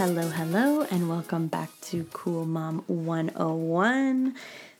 Hello, hello, and welcome back to Cool Mom 101.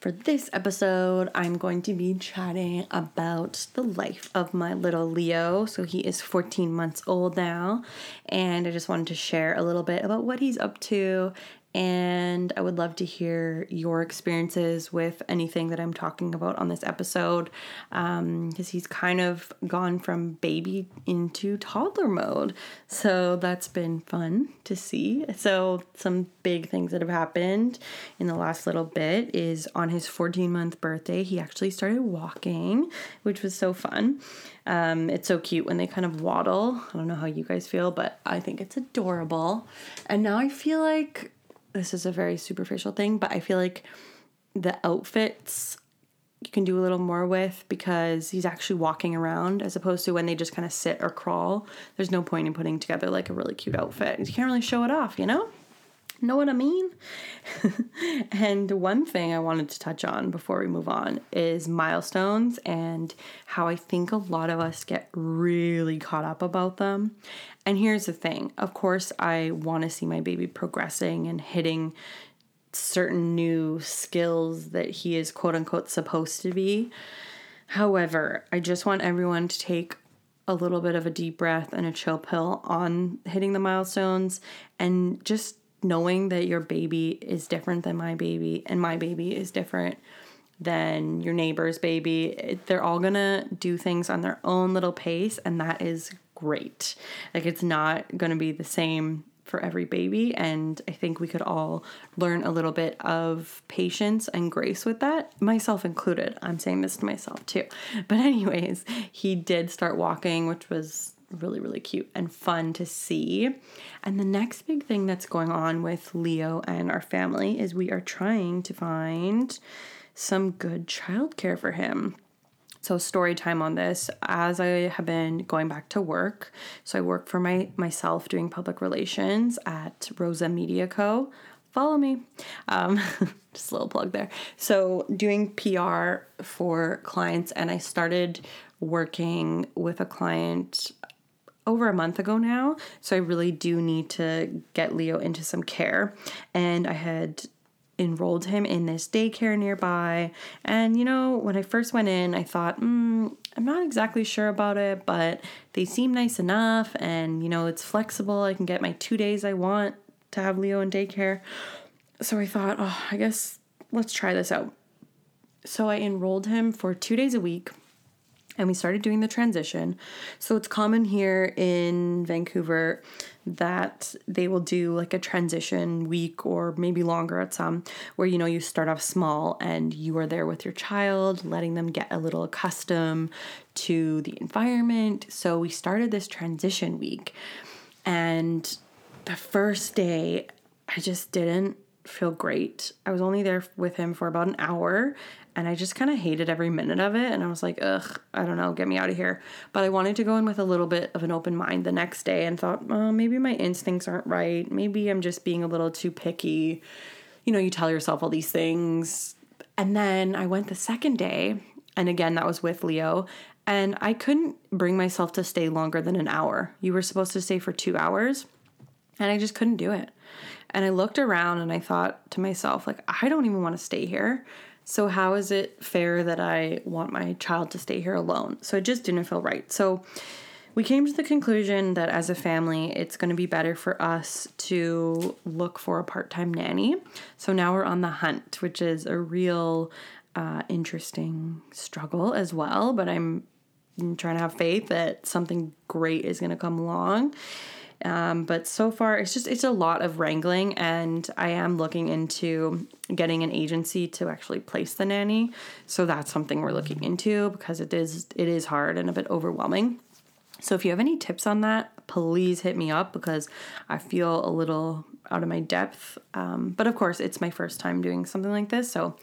For this episode, I'm going to be chatting about the life of my little Leo. So, he is 14 months old now, and I just wanted to share a little bit about what he's up to and I would love to hear your experiences with anything that I'm talking about on this episode because um, he's kind of gone from baby into toddler mode. So that's been fun to see. So, some big things that have happened in the last little bit is on his 14 month birthday, he actually started walking, which was so fun. Um, it's so cute when they kind of waddle. I don't know how you guys feel, but I think it's adorable. And now I feel like this is a very superficial thing, but I feel like the outfits you can do a little more with because he's actually walking around as opposed to when they just kind of sit or crawl. There's no point in putting together like a really cute outfit. You can't really show it off, you know? Know what I mean? and one thing I wanted to touch on before we move on is milestones and how I think a lot of us get really caught up about them. And here's the thing of course, I want to see my baby progressing and hitting certain new skills that he is quote unquote supposed to be. However, I just want everyone to take a little bit of a deep breath and a chill pill on hitting the milestones and just knowing that your baby is different than my baby and my baby is different than your neighbor's baby. They're all gonna do things on their own little pace, and that is great. Like, it's not gonna be the same for every baby, and I think we could all learn a little bit of patience and grace with that, myself included. I'm saying this to myself too. But, anyways, he did start walking, which was really, really cute and fun to see. And the next big thing that's going on with Leo and our family is we are trying to find some good childcare for him. So story time on this as I have been going back to work. So I work for my myself doing public relations at Rosa Media Co. Follow me. Um, just a little plug there. So doing PR for clients and I started working with a client over a month ago now. So I really do need to get Leo into some care. And I had enrolled him in this daycare nearby. And, you know, when I first went in, I thought, mm, I'm not exactly sure about it, but they seem nice enough. And, you know, it's flexible. I can get my two days I want to have Leo in daycare. So I thought, oh, I guess let's try this out. So I enrolled him for two days a week and we started doing the transition. So it's common here in Vancouver that they will do like a transition week or maybe longer at some where you know you start off small and you are there with your child letting them get a little accustomed to the environment so we started this transition week and the first day i just didn't feel great i was only there with him for about an hour and I just kind of hated every minute of it. And I was like, ugh, I don't know, get me out of here. But I wanted to go in with a little bit of an open mind the next day and thought, oh, maybe my instincts aren't right. Maybe I'm just being a little too picky. You know, you tell yourself all these things. And then I went the second day, and again, that was with Leo. And I couldn't bring myself to stay longer than an hour. You were supposed to stay for two hours, and I just couldn't do it. And I looked around and I thought to myself, like, I don't even want to stay here. So, how is it fair that I want my child to stay here alone? So, it just didn't feel right. So, we came to the conclusion that as a family, it's going to be better for us to look for a part time nanny. So, now we're on the hunt, which is a real uh, interesting struggle as well. But I'm trying to have faith that something great is going to come along. Um, but so far, it's just it's a lot of wrangling, and I am looking into getting an agency to actually place the nanny. So that's something we're looking into because it is it is hard and a bit overwhelming. So if you have any tips on that, please hit me up because I feel a little out of my depth. Um, but of course, it's my first time doing something like this. So,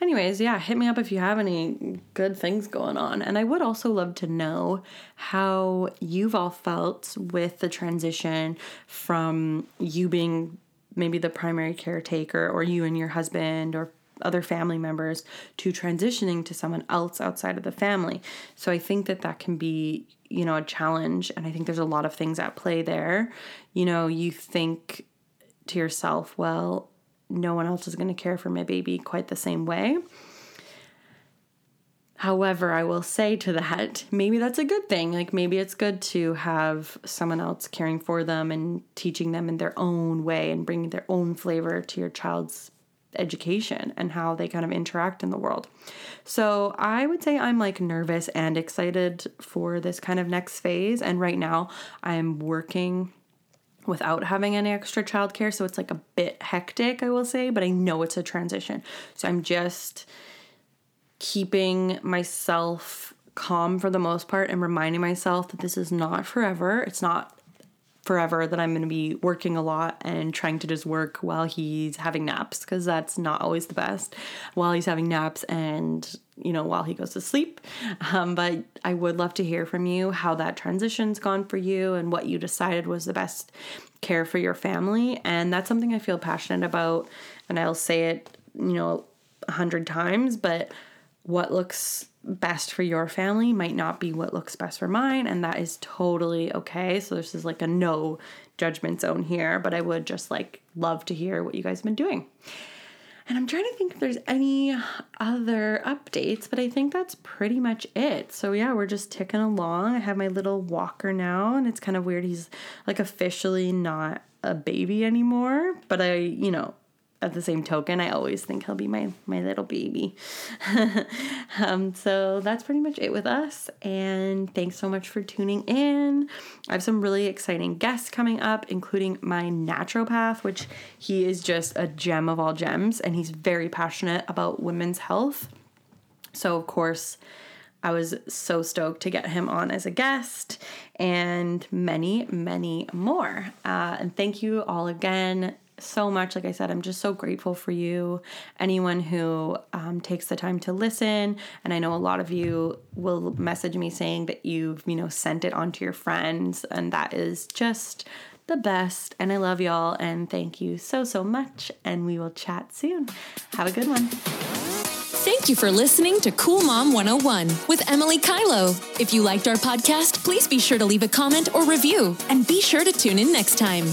anyways, yeah, hit me up if you have any good things going on. And I would also love to know how you've all felt with the transition from you being maybe the primary caretaker or you and your husband or other family members to transitioning to someone else outside of the family. So I think that that can be, you know, a challenge and I think there's a lot of things at play there. You know, you think to yourself, well, no one else is going to care for my baby quite the same way. However, I will say to that, maybe that's a good thing. Like maybe it's good to have someone else caring for them and teaching them in their own way and bringing their own flavor to your child's education and how they kind of interact in the world. So, I would say I'm like nervous and excited for this kind of next phase and right now I'm working without having any extra childcare. So it's like a bit hectic, I will say, but I know it's a transition. So I'm just keeping myself calm for the most part and reminding myself that this is not forever. It's not forever that I'm going to be working a lot and trying to just work while he's having naps because that's not always the best while he's having naps and you know while he goes to sleep. Um, but I would love to hear from you how that transition's gone for you and what you decided was the best care for your family. And that's something I feel passionate about and I'll say it you know a hundred times but what looks best for your family might not be what looks best for mine, and that is totally okay. So, this is like a no judgment zone here, but I would just like love to hear what you guys have been doing. And I'm trying to think if there's any other updates, but I think that's pretty much it. So, yeah, we're just ticking along. I have my little walker now, and it's kind of weird. He's like officially not a baby anymore, but I, you know, at the same token, I always think he'll be my my little baby. um, so that's pretty much it with us. And thanks so much for tuning in. I have some really exciting guests coming up, including my naturopath, which he is just a gem of all gems, and he's very passionate about women's health. So of course. I was so stoked to get him on as a guest and many, many more. Uh, and thank you all again so much. Like I said, I'm just so grateful for you, anyone who um, takes the time to listen. And I know a lot of you will message me saying that you've, you know, sent it on to your friends. And that is just the best. And I love y'all. And thank you so, so much. And we will chat soon. Have a good one. Thank you for listening to Cool Mom 101 with Emily Kylo. If you liked our podcast, please be sure to leave a comment or review and be sure to tune in next time.